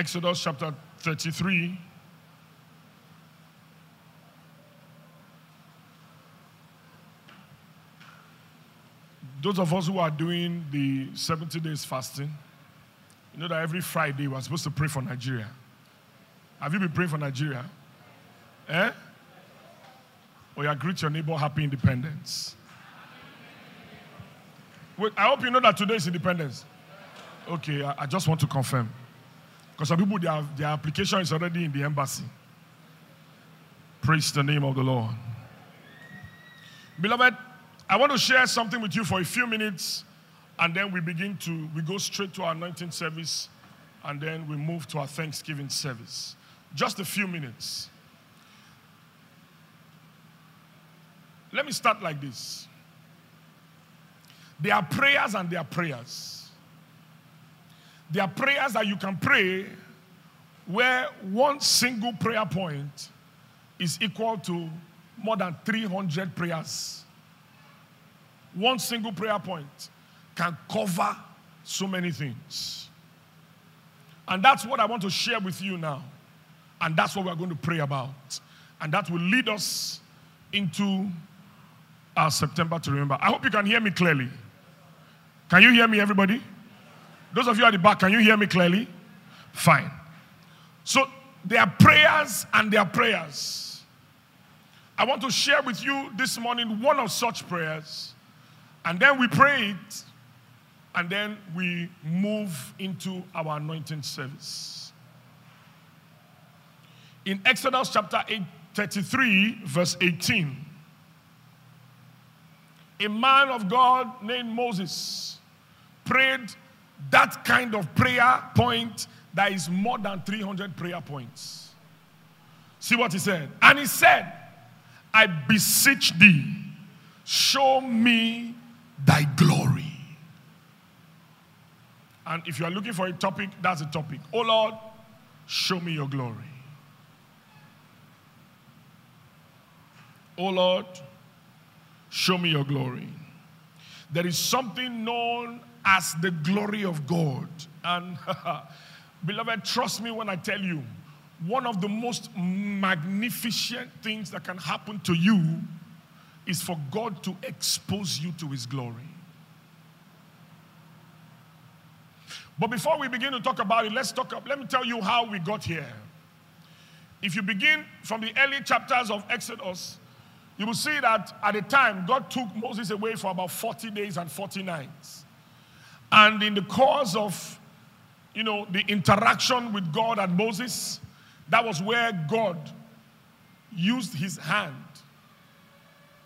Exodus chapter 33. Those of us who are doing the 70 days fasting, you know that every Friday we're supposed to pray for Nigeria. Have you been praying for Nigeria? Eh? Or you greet your neighbor happy independence. Wait, I hope you know that today is independence. Okay, I, I just want to confirm. Because some people, their, their application is already in the embassy. Praise the name of the Lord. Beloved, I want to share something with you for a few minutes, and then we begin to, we go straight to our anointing service, and then we move to our Thanksgiving service. Just a few minutes. Let me start like this. There are prayers and there are prayers. There are prayers that you can pray where one single prayer point is equal to more than 300 prayers. One single prayer point can cover so many things. And that's what I want to share with you now. And that's what we're going to pray about. And that will lead us into our September to remember. I hope you can hear me clearly. Can you hear me, everybody? Those of you at the back, can you hear me clearly? Fine. So there are prayers and there are prayers. I want to share with you this morning one of such prayers, and then we pray it, and then we move into our anointing service. In Exodus chapter 8, 33, verse 18, a man of God named Moses prayed that kind of prayer point that is more than 300 prayer points. See what he said? And he said, I beseech thee, show me thy glory. And if you are looking for a topic, that's a topic. Oh Lord, show me your glory. Oh Lord, show me your glory. There is something known as the glory of God. And beloved, trust me when I tell you, one of the most magnificent things that can happen to you is for God to expose you to his glory. But before we begin to talk about it, let's talk. Let me tell you how we got here. If you begin from the early chapters of Exodus, you will see that at the time God took Moses away for about 40 days and 40 nights. And in the course of, you know, the interaction with God and Moses, that was where God used his hand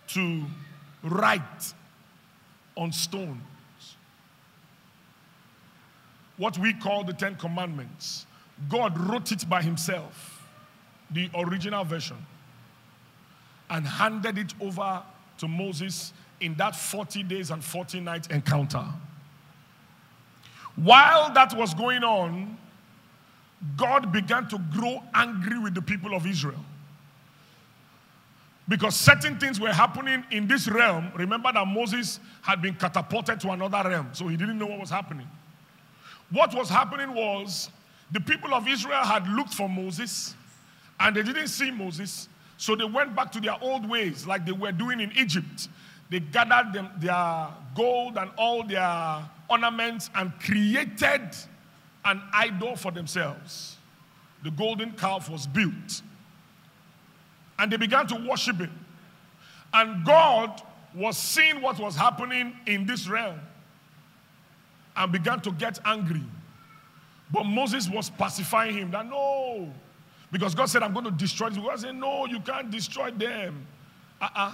to write on stones what we call the Ten Commandments. God wrote it by himself, the original version, and handed it over to Moses in that 40 days and 40 nights encounter. While that was going on, God began to grow angry with the people of Israel. Because certain things were happening in this realm. Remember that Moses had been catapulted to another realm, so he didn't know what was happening. What was happening was the people of Israel had looked for Moses and they didn't see Moses, so they went back to their old ways like they were doing in Egypt. They gathered them, their gold and all their ornaments and created an idol for themselves. The golden calf was built. And they began to worship it. And God was seeing what was happening in this realm and began to get angry. But Moses was pacifying him that no, because God said, I'm going to destroy this. God said, No, you can't destroy them. Uh uh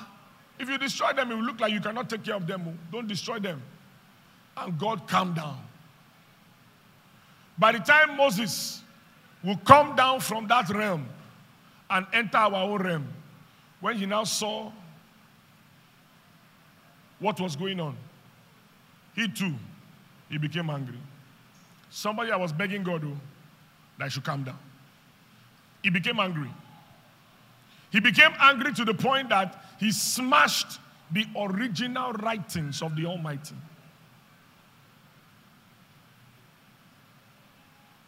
If you destroy them, it will look like you cannot take care of them. Don't destroy them. And God calmed down. By the time Moses will come down from that realm and enter our own realm, when he now saw what was going on, he too, he became angry. Somebody I was begging God oh, that I should calm down. He became angry. He became angry to the point that he smashed the original writings of the Almighty.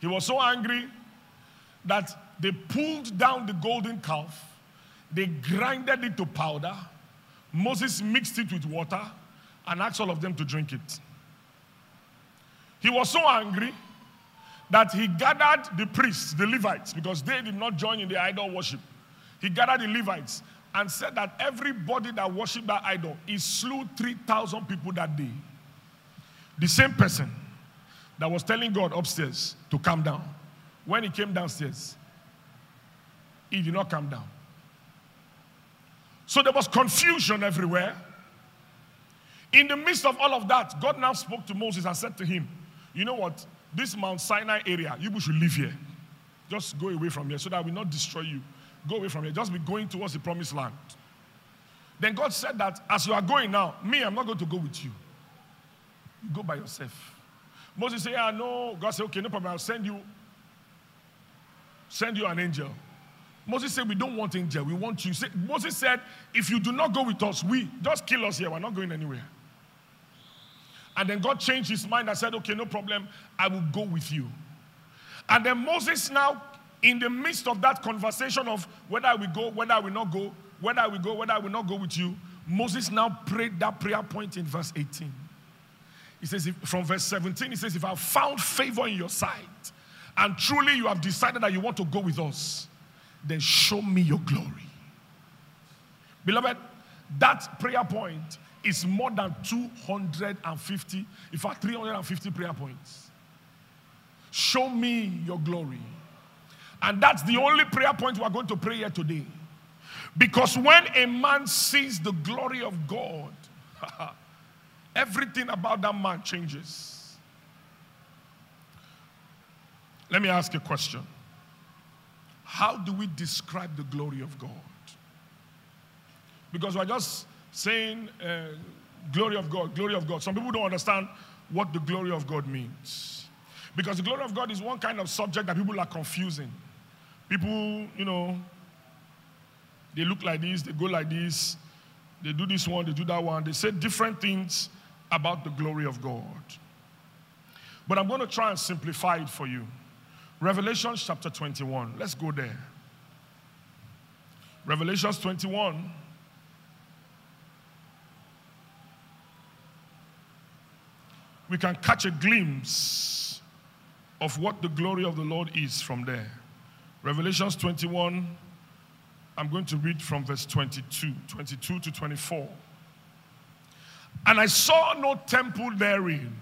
He was so angry that they pulled down the golden calf, they grinded it to powder. Moses mixed it with water and asked all of them to drink it. He was so angry that he gathered the priests, the Levites, because they did not join in the idol worship. He gathered the Levites and said that everybody that worshiped that idol, he slew 3,000 people that day. The same person that was telling God upstairs to calm down. When he came downstairs, he did not calm down. So there was confusion everywhere. In the midst of all of that, God now spoke to Moses and said to him, You know what? This Mount Sinai area, you should live here. Just go away from here so that I will not destroy you. Go away from here. Just be going towards the promised land. Then God said that as you are going now, me, I'm not going to go with you. You go by yourself. Moses said, Yeah, no. God said, Okay, no problem. I'll send you, send you an angel. Moses said, We don't want angel, we want you. Moses said, If you do not go with us, we just kill us here. We're not going anywhere. And then God changed his mind and said, Okay, no problem. I will go with you. And then Moses now, in the midst of that conversation of whether I will go, whether I will not go, whether I will go, whether I will not go with you, Moses now prayed that prayer point in verse 18. He says, if, from verse 17, he says, If I have found favor in your sight, and truly you have decided that you want to go with us, then show me your glory. Beloved, that prayer point is more than 250, in fact, 350 prayer points. Show me your glory. And that's the only prayer point we're going to pray here today. Because when a man sees the glory of God, everything about that man changes. Let me ask a question How do we describe the glory of God? Because we're just saying uh, glory of God, glory of God. Some people don't understand what the glory of God means. Because the glory of God is one kind of subject that people are confusing. People, you know, they look like this, they go like this, they do this one, they do that one. They say different things about the glory of God. But I'm going to try and simplify it for you. Revelation chapter 21. Let's go there. Revelations 21. we can catch a glimpse of what the glory of the Lord is from there. Revelations 21, I'm going to read from verse 22, 22 to 24. And I saw no temple therein,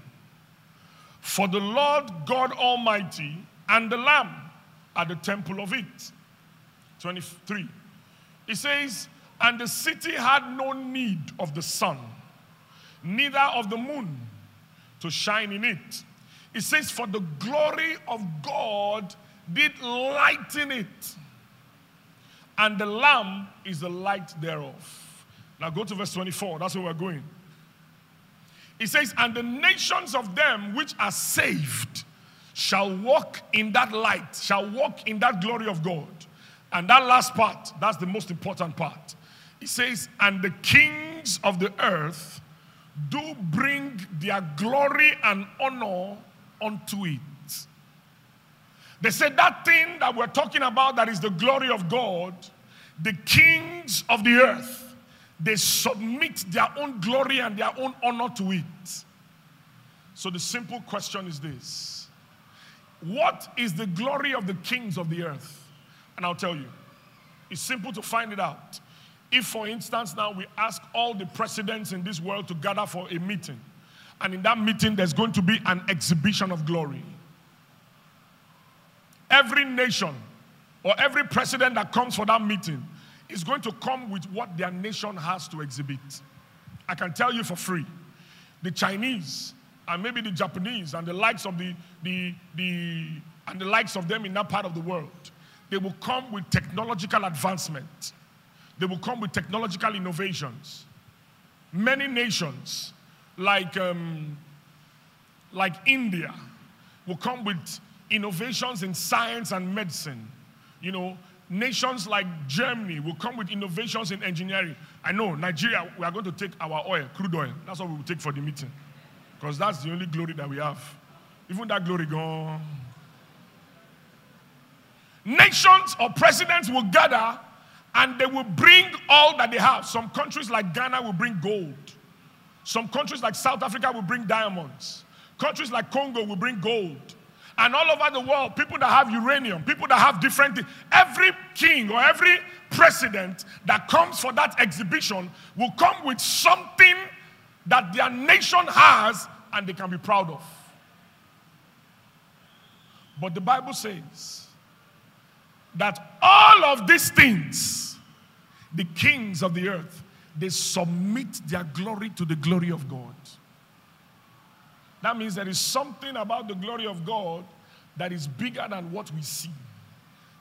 for the Lord God Almighty and the Lamb are the temple of it. 23. It says, And the city had no need of the sun, neither of the moon to shine in it. It says, For the glory of God did lighten it, and the Lamb is the light thereof. Now go to verse 24. That's where we're going. It says, And the nations of them which are saved shall walk in that light, shall walk in that glory of God. And that last part, that's the most important part. He says, And the kings of the earth do bring their glory and honor unto it. They said that thing that we're talking about, that is the glory of God, the kings of the earth, they submit their own glory and their own honor to it. So the simple question is this What is the glory of the kings of the earth? And I'll tell you. It's simple to find it out. If, for instance, now we ask all the presidents in this world to gather for a meeting, and in that meeting there's going to be an exhibition of glory. Every nation or every president that comes for that meeting is going to come with what their nation has to exhibit. I can tell you for free. The Chinese and maybe the Japanese and the likes of the, the, the and the likes of them in that part of the world, they will come with technological advancement they will come with technological innovations. Many nations, like, um, like India, will come with innovations in science and medicine. You know, nations like Germany will come with innovations in engineering. I know Nigeria, we are going to take our oil, crude oil. That's what we will take for the meeting. Because that's the only glory that we have. Even that glory gone. nations or presidents will gather and they will bring all that they have. Some countries like Ghana will bring gold. Some countries like South Africa will bring diamonds. Countries like Congo will bring gold. And all over the world, people that have uranium, people that have different things, every king or every president that comes for that exhibition will come with something that their nation has and they can be proud of. But the Bible says that all of these things, the kings of the earth, they submit their glory to the glory of God. That means there is something about the glory of God that is bigger than what we see,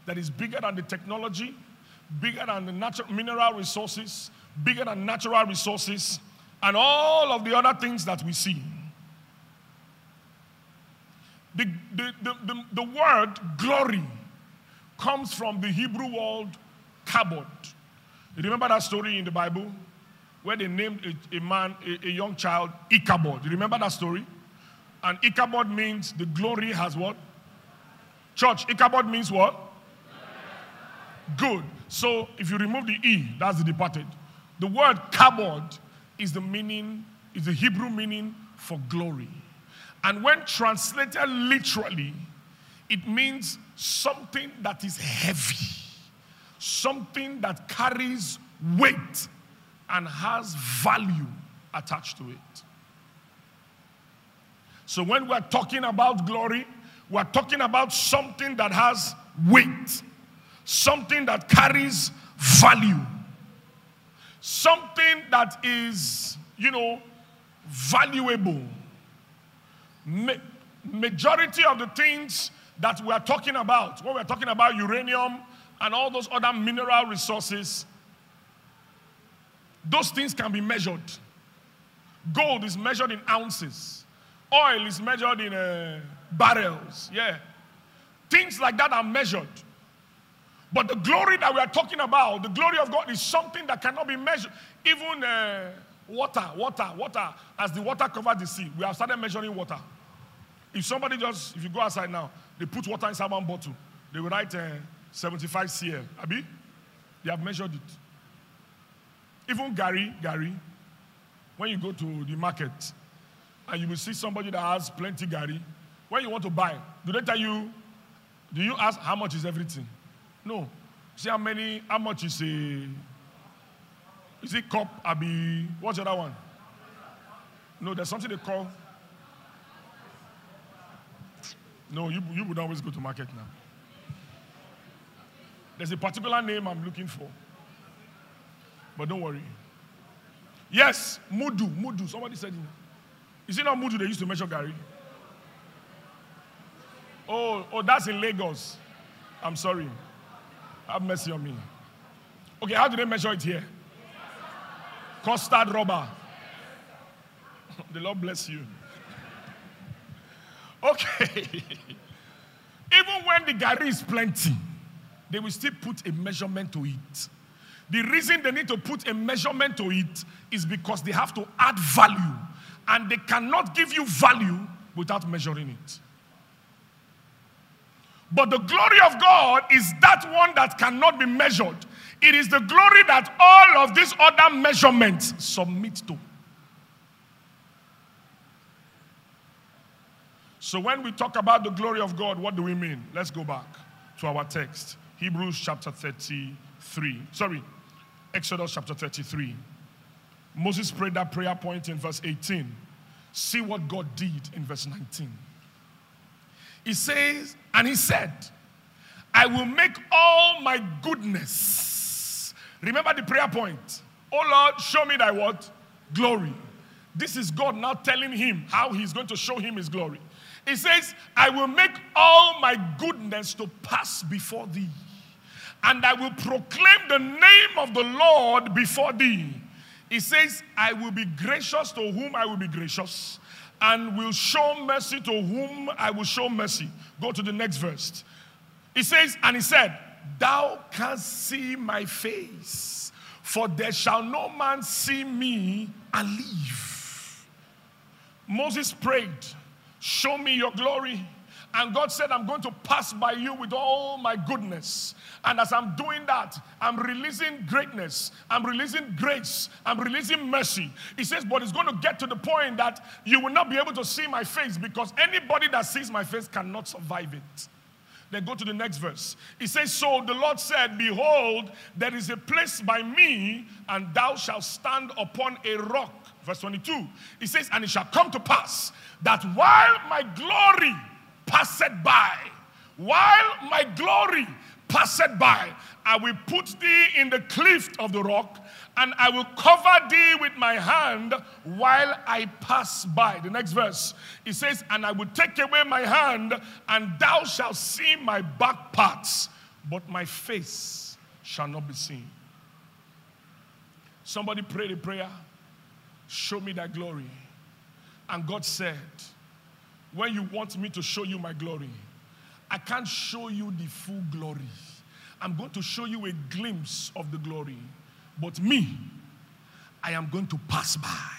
that is bigger than the technology, bigger than the natural mineral resources, bigger than natural resources, and all of the other things that we see. The, the, the, the, the word glory comes from the Hebrew word kabod. You remember that story in the Bible where they named a, a man, a, a, young child, Ichabod? You remember that story? And Ichabod means the glory has what? Church, Ichabod means what? Good. So if you remove the E, that's the departed. The word kabod is the meaning, is the Hebrew meaning for glory. And when translated literally, it means something that is heavy, something that carries weight and has value attached to it. So when we're talking about glory, we're talking about something that has weight, something that carries value, something that is, you know, valuable. Ma- majority of the things that we're talking about, when we're talking about uranium and all those other mineral resources, those things can be measured. Gold is measured in ounces. Oil is measured in uh, barrels. Yeah. Things like that are measured. But the glory that we are talking about, the glory of God, is something that cannot be measured. Even uh, water, water, water, as the water covers the sea, we have started measuring water. If somebody just, if you go outside now, they put water inside one bottle, they will write uh, 75 cl. Abi? They have measured it. Even garri, garri, when you go to the market and you will see somebody that has plenty garri, when you want to buy, do they tell you, do you ask how much is everything? No. See how many, how much is a, is it cup, Abi, what's the other one? No, there's something they call, no, you, you would always go to market now. There's a particular name I'm looking for. But don't worry. Yes, Mudu, Mudu. Somebody said it. Is it not Mudu they used to measure garri? Oh, oh, that's in Lagos. I'm sorry. Have mercy on me. Okay, how do they measure it here? Custard rubber. the Lord bless you. Okay. Even when the garri is plenty, they will still put a measurement to it. The reason they need to put a measurement to it is because they have to add value. And they cannot give you value without measuring it. But the glory of God is that one that cannot be measured. It is the glory that all of these other measurements submit to. So when we talk about the glory of God, what do we mean? Let's go back to our text. Hebrews chapter 33. Sorry, Exodus chapter 33. Moses prayed that prayer point in verse 18. See what God did in verse 19. He says, and he said, I will make all my goodness. Remember the prayer point. Oh Lord, show me thy what? Glory. This is God now telling him how he's going to show him his glory. He says, I will make all my goodness to pass before thee, and I will proclaim the name of the Lord before thee. He says, I will be gracious to whom I will be gracious, and will show mercy to whom I will show mercy. Go to the next verse. He says, and he said, Thou canst see my face, for there shall no man see me and live. Moses prayed Show me your glory. And God said, I'm going to pass by you with all my goodness. And as I'm doing that, I'm releasing greatness, I'm releasing grace, I'm releasing mercy. He says, but it's going to get to the point that you will not be able to see my face because anybody that sees my face cannot survive it. Then go to the next verse. He says, So the Lord said, Behold, there is a place by me, and thou shalt stand upon a rock. Verse 22. He says, And it shall come to pass that while my glory passeth by, while my glory passeth by, I will put thee in the cleft of the rock, and I will cover thee with my hand while I pass by. The next verse, it says, And I will take away my hand, and thou shalt see my back parts, but my face shall not be seen. Somebody prayed a prayer, Show me thy glory. And God said, When you want me to show you my glory, I can't show you the full glory. I'm going to show you a glimpse of the glory. But me, I am going to pass by.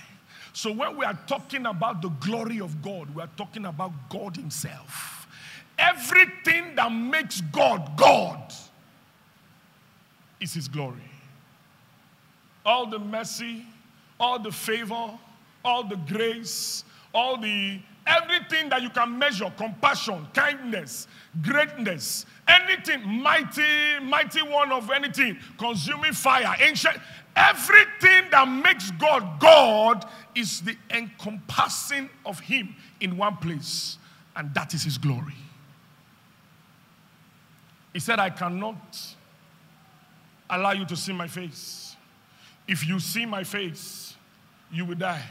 So when we are talking about the glory of God, we are talking about God Himself. Everything that makes God God is His glory. All the mercy, all the favor, all the grace, all the everything that you can measure compassion, kindness, greatness, anything, mighty, mighty one of anything, consuming fire, ancient, everything that makes God God is the encompassing of Him in one place, and that is His glory. He said, I cannot allow you to see my face. If you see my face, you will die.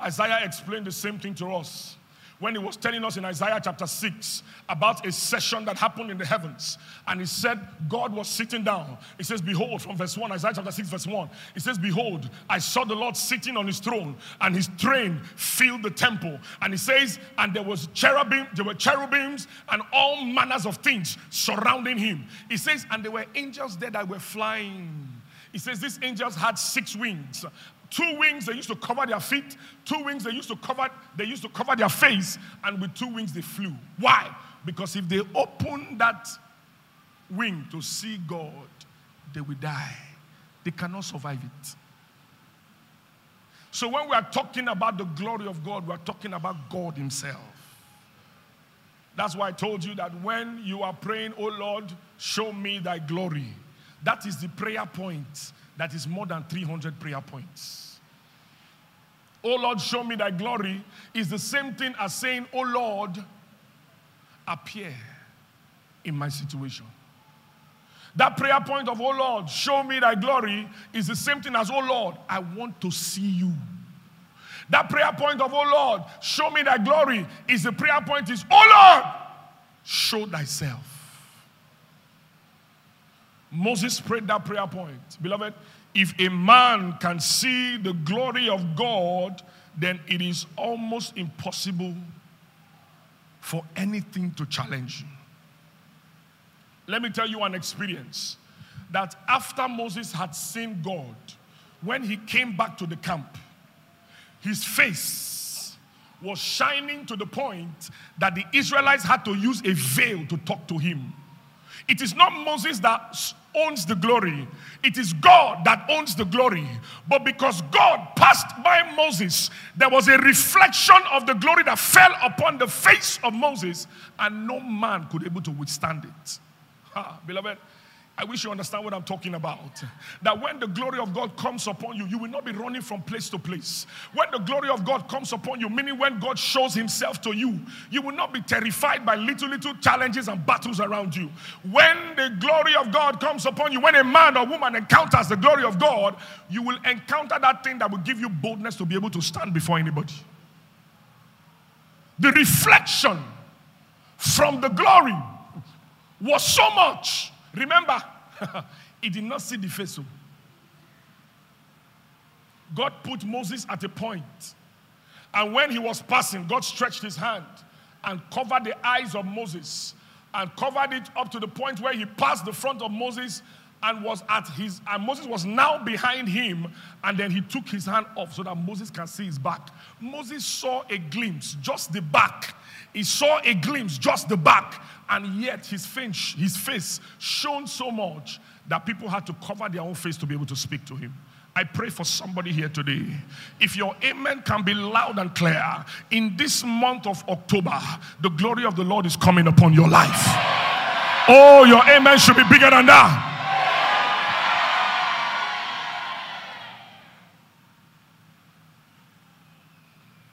Isaiah explained the same thing to us when he was telling us in Isaiah chapter 6 about a session that happened in the heavens. And he said, God was sitting down. He says, Behold, from verse 1, Isaiah chapter 6, verse 1, he says, Behold, I saw the Lord sitting on his throne, and his train filled the temple. And he says, And there was cherubim, there were cherubims and all manners of things surrounding him. He says, And there were angels there that were flying. He says, These angels had six wings, Two wings they used to cover their feet, two wings they used to cover they used to cover their face, and with two wings they flew. Why? Because if they open that wing to see God, they will die. They cannot survive it. So when we are talking about the glory of God, we are talking about God Himself. That's why I told you that when you are praying, Oh Lord, show me thy glory, that is the prayer point that is more than 300 prayer points. Oh Lord, show me thy glory is the same thing as saying, Oh Lord, appear in my situation. That prayer point of, Oh Lord, show me thy glory is the same thing as, Oh Lord, I want to see you. That prayer point of, Oh Lord, show me thy glory is the prayer point is, Oh Lord, show thyself. Moses prayed that prayer point. Beloved, if a man can see the glory of God, then it is almost impossible for anything to challenge you. Let me tell you an experience that after Moses had seen God, when he came back to the camp, his face was shining to the point that the Israelites had to use a veil to talk to him. It is not Moses that owns the glory. It is God that owns the glory. But because God passed by Moses, there was a reflection of the glory that fell upon the face of Moses, and no man could able to withstand it. Ha, beloved, I wish you understand what I'm talking about. That when the glory of God comes upon you, you will not be running from place to place. When the glory of God comes upon you, meaning when God shows himself to you, you will not be terrified by little, little challenges and battles around you. When the glory of God comes upon you, when a man or woman encounters the glory of God, you will encounter that thing that will give you boldness to be able to stand before anybody. The reflection from the glory was so much Remember, he did not see the face. Oh. God put Moses at a point, and when he was passing, God stretched his hand and covered the eyes of Moses and covered it up to the point where he passed the front of Moses and was at his and Moses was now behind him and then he took his hand off so that Moses can see his back. Moses saw a glimpse, just the back He saw a glimpse, just the back, and yet his face, his face shone so much that people had to cover their own face to be able to speak to him. I pray for somebody here today. If your amen can be loud and clear, in this month of October, the glory of the Lord is coming upon your life. Oh, your amen should be bigger than that.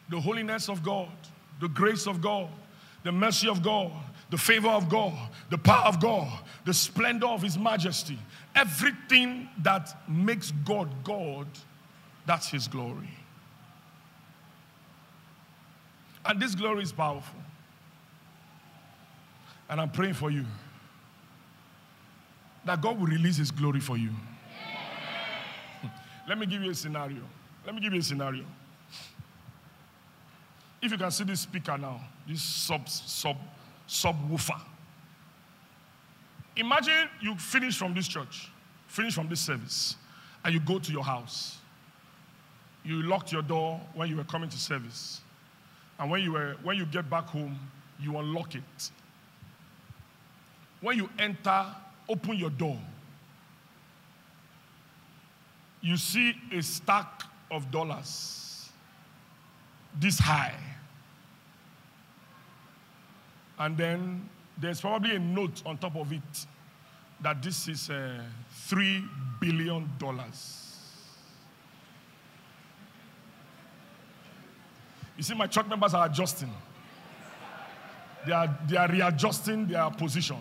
The holiness of God, the grace of God, the mercy of God, the favor of God, the power of God, the splendor of His majesty, everything that makes God God, that's His glory. And this glory is powerful. And I'm praying for you that God will release His glory for you. Let me give you a scenario. Let me give you a scenario. If you can see this speaker now, this sub sub subwoofer. Imagine you finish from this church, finish from this service, and you go to your house. You locked your door when you were coming to service. And when you were when you get back home, you unlock it. When you enter, open your door. You see a stack of dollars this high and then there's probably a note on top of it that this is uh, $3 billion. You see, my church members are adjusting. They are, they are readjusting their position.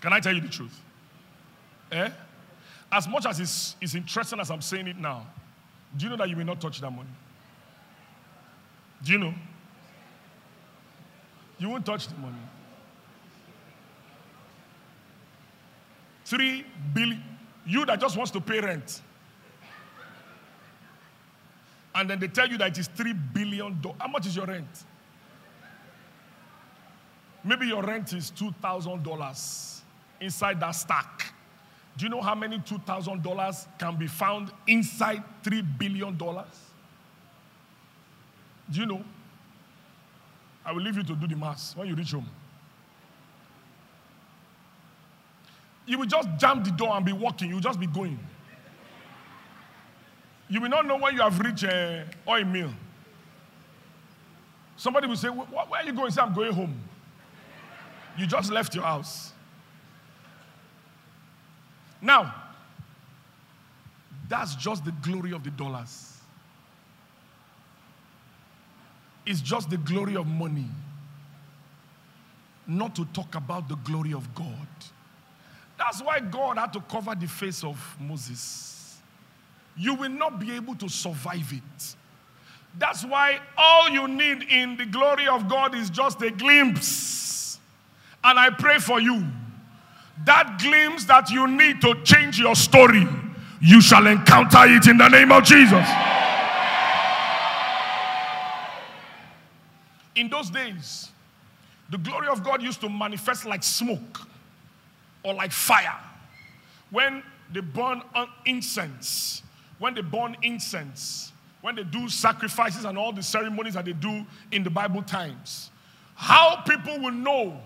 Can I tell you the truth? Eh? As much as it's, it's interesting as I'm saying it now, do you know that you will not touch that money? Do you know? You won't touch the money. Three billion. You that just wants to pay rent. And then they tell you that it is three billion. Do- How much is your rent? Maybe your rent is $2,000 inside that stack. Do you know how many $2,000 can be found inside $3 billion? Do you know? I will leave you to do the mass when you reach home. You will just jam the door and be walking. You will just be going. You will not know when you have reached uh, oil mill. Somebody will say, Where are you going? Say, I'm going home. You just left your house. Now, that's just the glory of the dollars. It's just the glory of money. Not to talk about the glory of God. That's why God had to cover the face of Moses. You will not be able to survive it. That's why all you need in the glory of God is just a glimpse. And I pray for you that glimpse that you need to change your story, you shall encounter it in the name of Jesus. In those days, the glory of God used to manifest like smoke or like fire. When they burn incense, when they burn incense, when they do sacrifices and all the ceremonies that they do in the Bible times, how people will know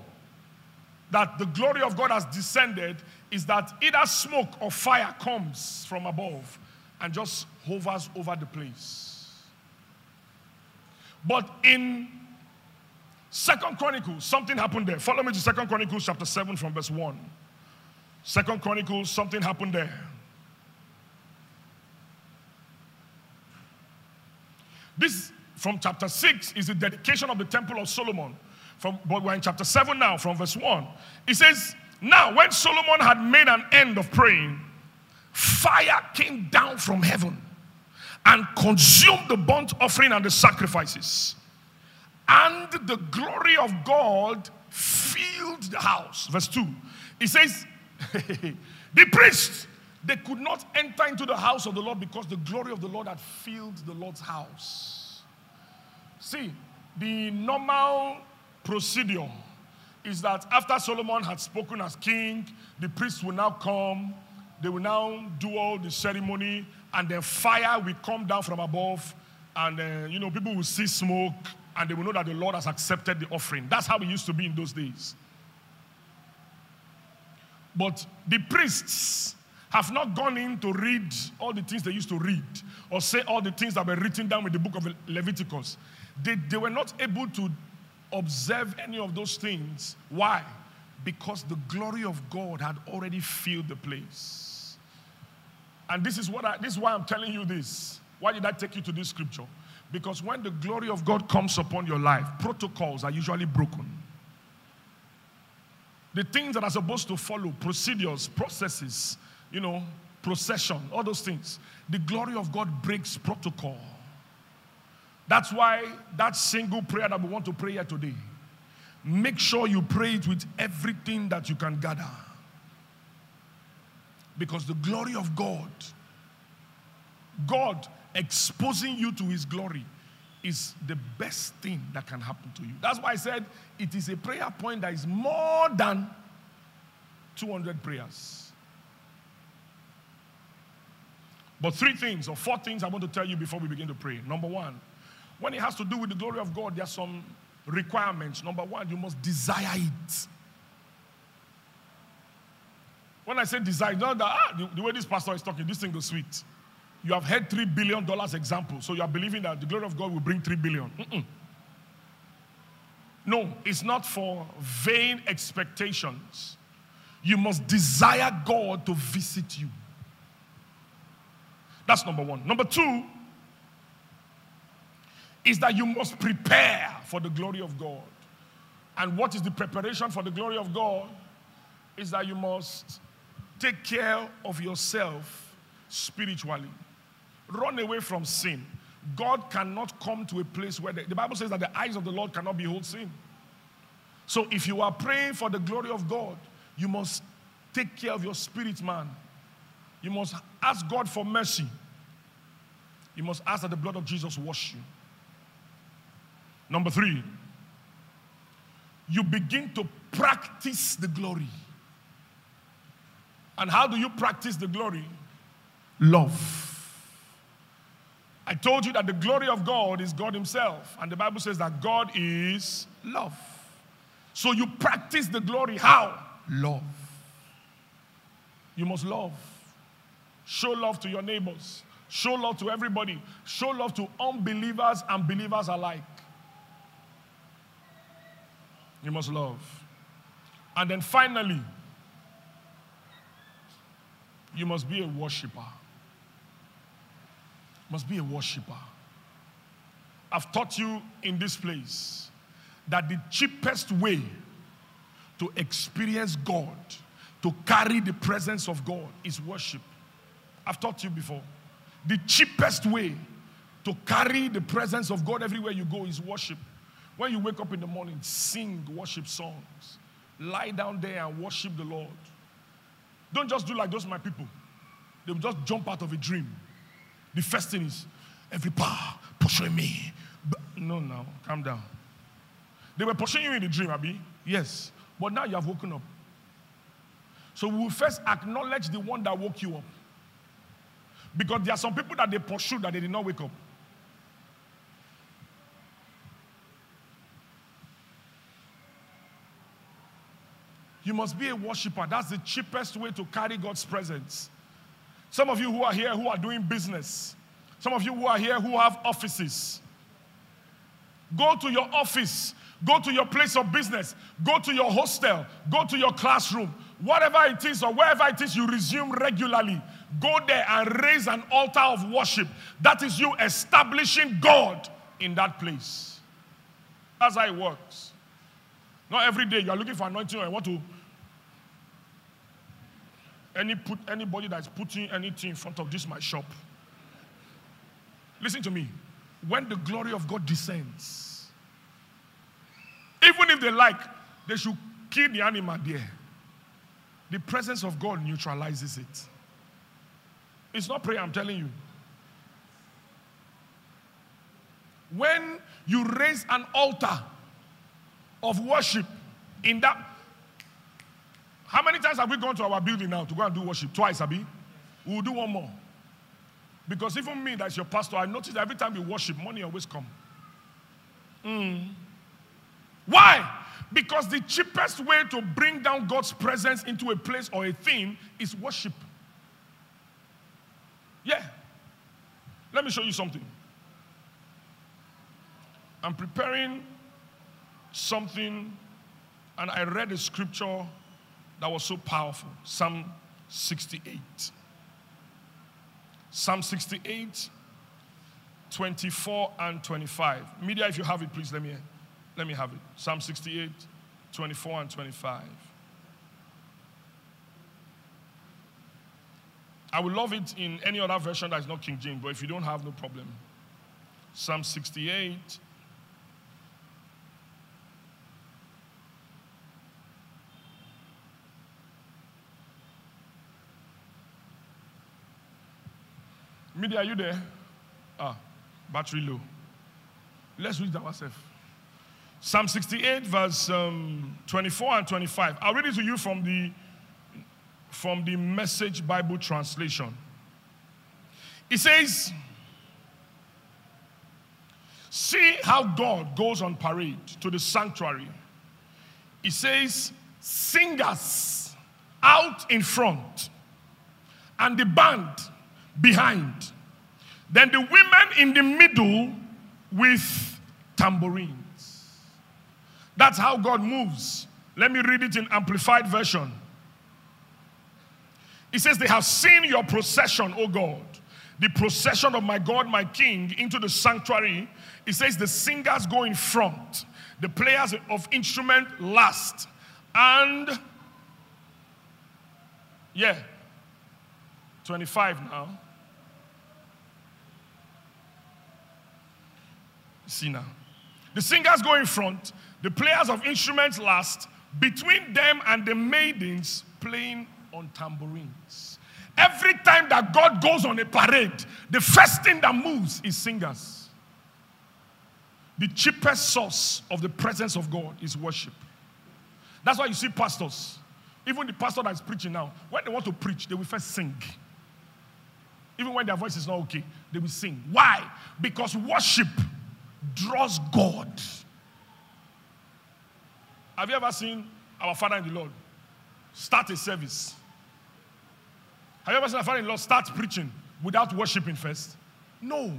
that the glory of God has descended is that either smoke or fire comes from above and just hovers over the place. But in Second Chronicles, something happened there. Follow me to Second Chronicles chapter 7 from verse 1. Second Chronicles, something happened there. This from chapter 6 is the dedication of the temple of Solomon. From, but we're in chapter 7 now, from verse 1. It says, Now, when Solomon had made an end of praying, fire came down from heaven and consumed the burnt offering and the sacrifices. And the glory of God filled the house. Verse 2. It says, The priests, they could not enter into the house of the Lord because the glory of the Lord had filled the Lord's house. See, the normal procedure is that after Solomon had spoken as king, the priests will now come, they will now do all the ceremony, and then fire will come down from above, and uh, you know, people will see smoke and they will know that the Lord has accepted the offering. That's how it used to be in those days. But the priests have not gone in to read all the things they used to read or say all the things that were written down in the book of Leviticus. They, they were not able to observe any of those things. Why? Because the glory of God had already filled the place. And this is what I, this is why I'm telling you this. Why did I take you to this scripture? Because when the glory of God comes upon your life, protocols are usually broken. The things that are supposed to follow, procedures, processes, you know, procession, all those things, the glory of God breaks protocol. That's why that single prayer that we want to pray here today, make sure you pray it with everything that you can gather. Because the glory of God, God exposing you to his glory, is the best thing that can happen to you. That's why I said it is a prayer point that is more than 200 prayers. But three things or four things I want to tell you before we begin to pray. Number one, when it has to do with the glory of God, there are some requirements. Number one, you must desire it. When I say desire, not that ah, the, the, way this pastor is talking, this thing is sweet. You have heard three billion dollars example, so you are believing that the glory of God will bring three billion. Mm-mm. No, it's not for vain expectations. You must desire God to visit you. That's number one. Number two, is that you must prepare for the glory of God. And what is the preparation for the glory of God? Is that you must take care of yourself spiritually. Run away from sin. God cannot come to a place where the, the, Bible says that the eyes of the Lord cannot behold sin. So if you are praying for the glory of God, you must take care of your spirit, man. You must ask God for mercy. You must ask that the blood of Jesus wash you. Number three, you begin to practice the glory. And how do you practice the glory? Love. I told you that the glory of God is God Himself. And the Bible says that God is love. So you practice the glory. How? Love. You must love. Show love to your neighbors. Show love to everybody. Show love to unbelievers and believers alike. You must love. And then finally, you must be a worshiper. Must be a worshiper. I've taught you in this place that the cheapest way to experience God, to carry the presence of God, is worship. I've taught you before. The cheapest way to carry the presence of God everywhere you go is worship. When you wake up in the morning, sing worship songs. Lie down there and worship the Lord. Don't just do like those my people. They will just jump out of a dream. The first thing is, every power pursuing me. No, no, calm down. They were pursuing you in the dream, Abby. Yes. But now you have woken up. So we will first acknowledge the one that woke you up. Because there are some people that they pursue that they did not wake up. You must be a worshiper. That's the cheapest way to carry God's presence. Some of you who are here who are doing business, some of you who are here who have offices, go to your office, go to your place of business, go to your hostel, go to your classroom, whatever it is or wherever it is you resume regularly. Go there and raise an altar of worship. That is you establishing God in that place. That's how it works. Not every day you are looking for anointing or you want to any put, anybody that's putting anything in front of this my shop. Listen to me. When the glory of God descends, even if they like, they should kill the animal there. The presence of God neutralizes it. It's not prayer, I'm telling you. When you raise an altar of worship in that how many times have we gone to our building now to go and do worship? Twice, Abi? We'll do one more. Because even me, that's your pastor, I notice every time we worship, money always come. Hmm. Why? Because the cheapest way to bring down God's presence into a place or a thing is worship. Yeah. Let me show you something. I'm preparing something, and I read a scripture that was so powerful Psalm 68. Psalm 68, 24 and 25. Media, if you have it, please let me, let me have it. Psalm 68, 24 and 25. I would love it in any other version that is not King James, but if you don't have, no problem. Psalm 68. Media, are you there? Ah, battery low. Let's read ourselves. Psalm 68, verse um, 24 and 25. I'll read it to you from the from the Message Bible translation. It says, See how God goes on parade to the sanctuary. It says, Singers out in front, and the band behind. Then the women in the middle with tambourines. That's how God moves. Let me read it in Amplified Version. It says, They have seen your procession, O God, the procession of my God, my King, into the sanctuary. It says, The singers go in front, the players of instrument last. And, yeah, 25 now. See now. The singers go in front, the players of instruments last, between them and the maidens playing on tambourines. Every time that God goes on a parade, the first thing that moves is singers. The cheapest source of the presence of God is worship. That's why you see pastors, even the pastor that is preaching now, when they want to preach, they will first sing. Even when their voice is not okay, they will sing. Why? Because worship draws God. Have you ever seen our Father in the Lord start a service? Have you ever seen our Father in the Lord start preaching without worshiping first? No.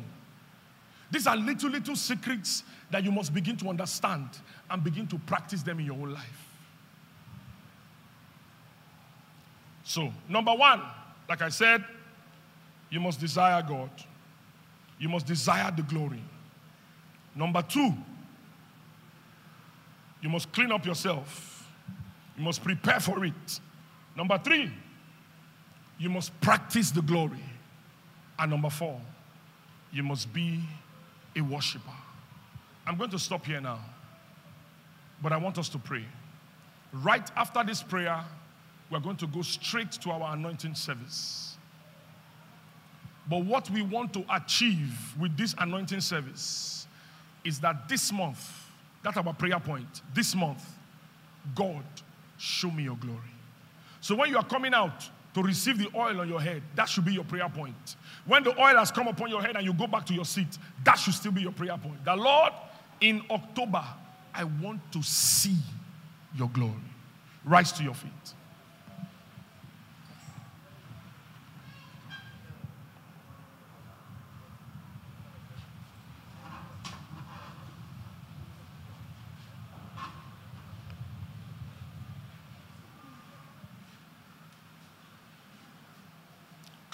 These are little, little secrets that you must begin to understand and begin to practice them in your whole life. So, number one, like I said, you must desire God. You must desire the glory. Number two, you must clean up yourself. You must prepare for it. Number three, you must practice the glory. And number four, you must be a worshiper. I'm going to stop here now, but I want us to pray. Right after this prayer, we're going to go straight to our anointing service. But what we want to achieve with this anointing service is that this month, that's our prayer point, this month, God, show me your glory. So when you are coming out to receive the oil on your head, that should be your prayer point. When the oil has come upon your head and you go back to your seat, that should still be your prayer point. The Lord, in October, I want to see your glory. Rise to your feet.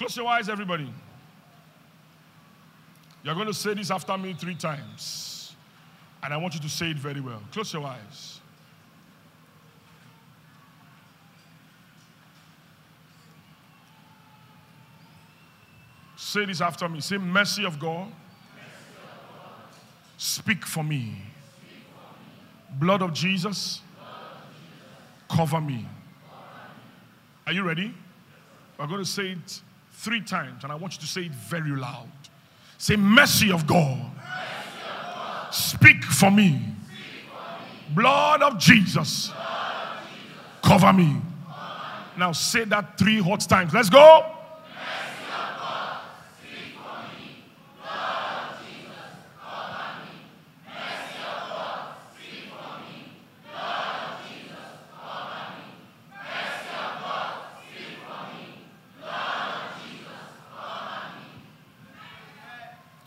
Close your eyes, everybody. You're going to say this after me three times. And I want you to say it very well. Close your eyes. Say this after me. Say, Mercy of God. Speak for me. Blood of Jesus. Cover me. Are you ready? We're going to say it three times, and I want you to say it very loud. Say, Mercy of God. Speak, for me. Blood of Jesus. Cover, me. Now say that three hot times. Let's go.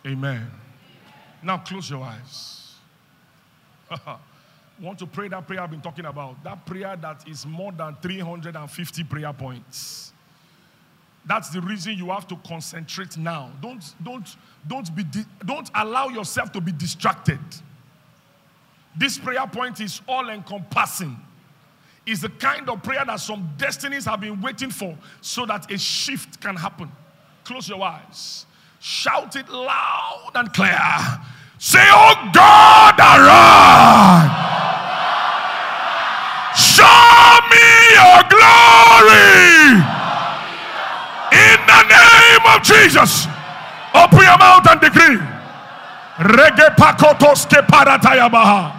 Amen. Now close your eyes. Want to pray that prayer I've been talking about? That prayer that is more than 350 prayer points. That's the reason you have to concentrate now. Don't, don't, don't, be don't allow yourself to be distracted. This prayer point is all encompassing. It's the kind of prayer that some destinies have been waiting for so that a shift can happen. Close your eyes. Shout it loud and clear. Say, Oh God, arise. Show me your glory. In the name of Jesus. Open your mouth and decree. Rege pakotos ke paratayabaha.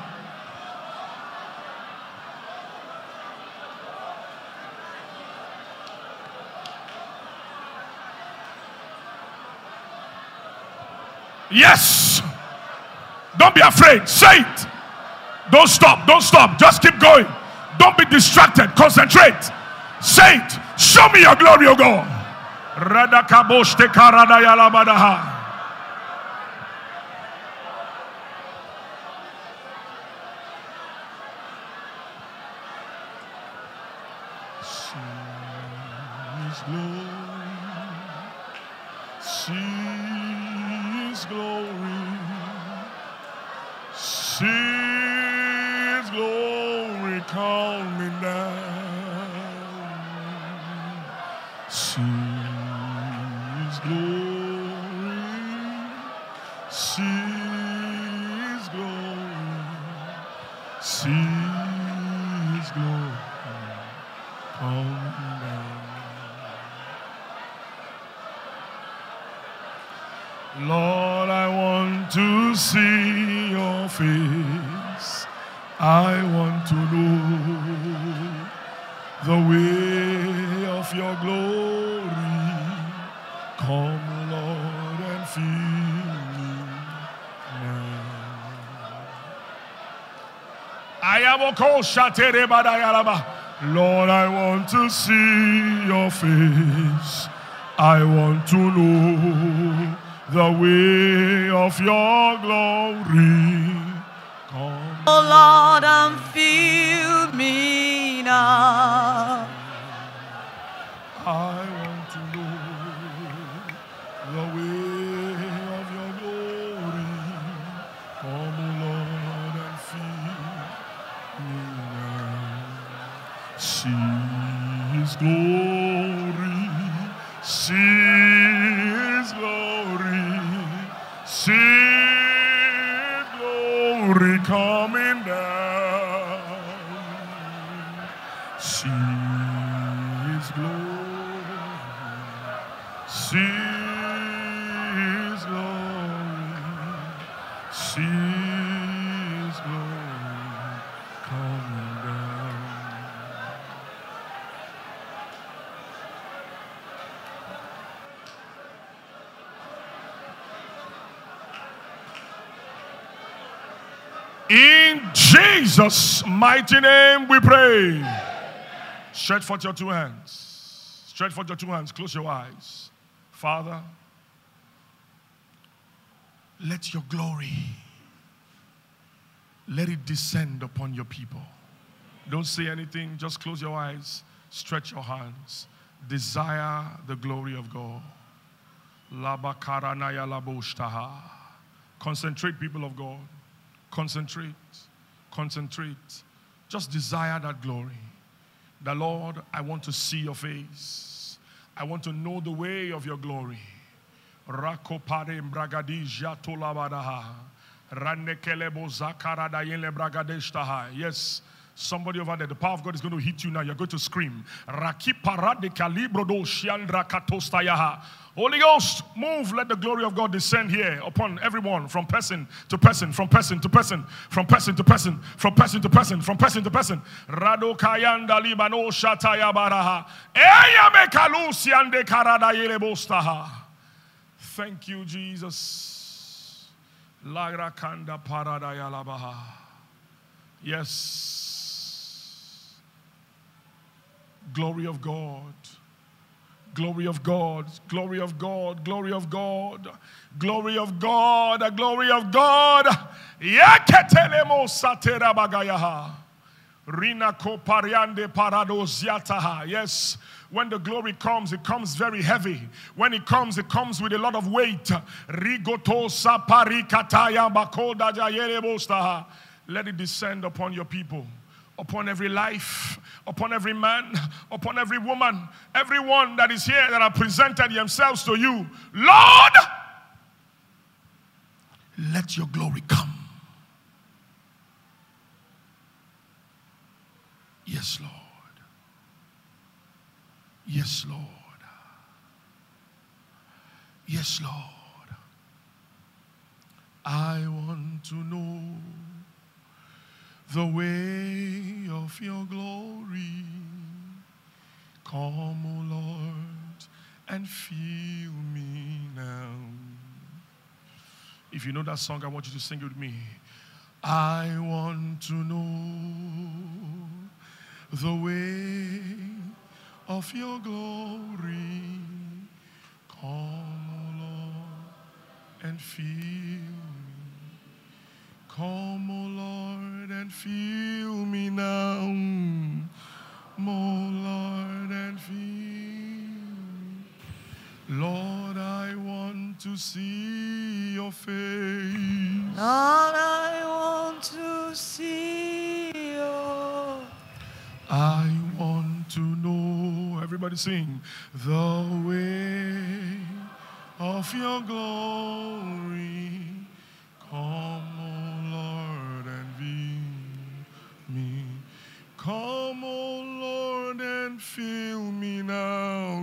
Yes. Don't be afraid. Say it. Don't stop. Don't stop. Just keep going. Don't be distracted. Concentrate. Say it. Show me your glory, O God. I want to know the way of your glory. Come, Lord, and fill me now. Shatere badayalaba. Lord, I want to see your face. I want to know the way of your glory. Come. Oh Lord, and fill me now. I want to know the way of your glory. Come, Lord, and fill me now. See His glory, glory coming In Jesus' mighty name we pray. Stretch forth your two hands. Stretch forth your two hands. Close your eyes. Father, let your glory let it descend upon your people. Don't say anything, just close your eyes, stretch your hands. Desire the glory of God. Concentrate, people of God. Concentrate. Concentrate. Just desire that glory. The Lord, I want to see your face. I want to know the way of your glory. Rakopare. Ranekelebo. Yes. Somebody over there, the power of God is going to hit you now. You're going to scream. Holy Ghost, move. Let the glory of God descend here upon everyone from person to person, from person to person, from person to person, from person to person, from person to person. Rado kayanda libano shataya baraha. Eya me kalusiande karada yelebostaha. Thank you, Jesus. Lagra kanda parada yalabaha. Yes. Glory of God. Glory of God, glory of God, glory of God, glory of God, glory of God. Yeketelemo satera bagayaha. Rina kopariande paradoziataha. Yes, when the glory comes, it comes very heavy. When it comes, it comes with a lot of weight. Rigoto jayerebostaha. Let it descend upon your people, upon every life, upon every man, upon every woman, everyone that is here that have presented themselves to you. Lord, let your glory come. Yes, Lord. Yes, Lord. Yes, Lord. I want to know the way of your glory. Come, O Lord, and fill me now. If you know that song, I want you to sing it with me. I want to know the way of your glory. Come, O Lord, and fill me. Come, O Lord, and fill me now. O Lord, and fill me. Lord, I want to see your face. Lord, I want to see you. I want to know, everybody sing, the way of your glory. Come, O Lord, and fill me now.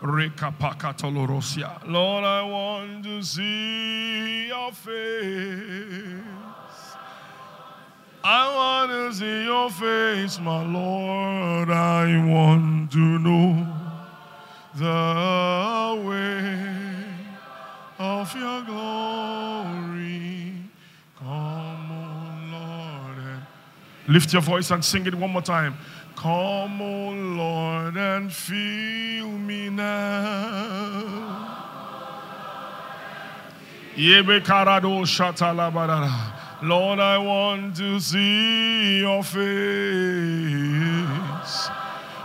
Rekapakatolorosia. Lord, I want to see your face. I want to see your face, my Lord. I want to know the way of your glory. Lift your voice and sing it one more time. Come, O Lord, and fill me now. Lord, I want to see your face.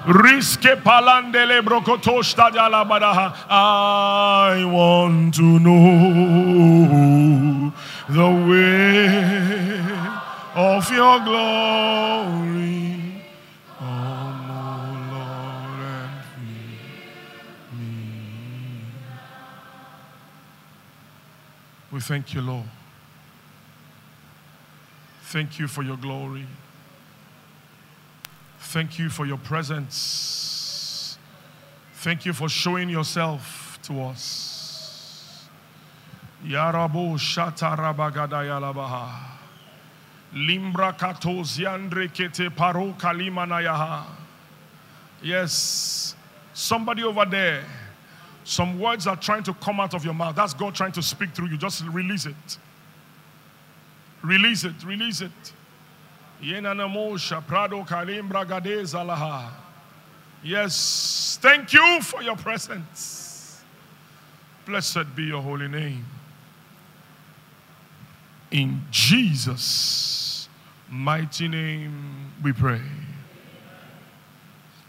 Riske palandele brokotoshta jalabadaha. I want to know the way of your glory. Lord, and fill me. We thank you, Lord. Thank you for your glory. Thank you for your presence. Thank you for showing yourself to us. Yarabo shatarabagada. Limbra katoziandre kete paro kalimanayaha. Yes, somebody over there. Some words are trying to come out of your mouth. That's God trying to speak through you. Just release it. Release it. Release it. Yenanamosha prado kalimbra gadezalaha. Yes, thank you for your presence. Blessed be your holy name. In Jesus' mighty name we pray.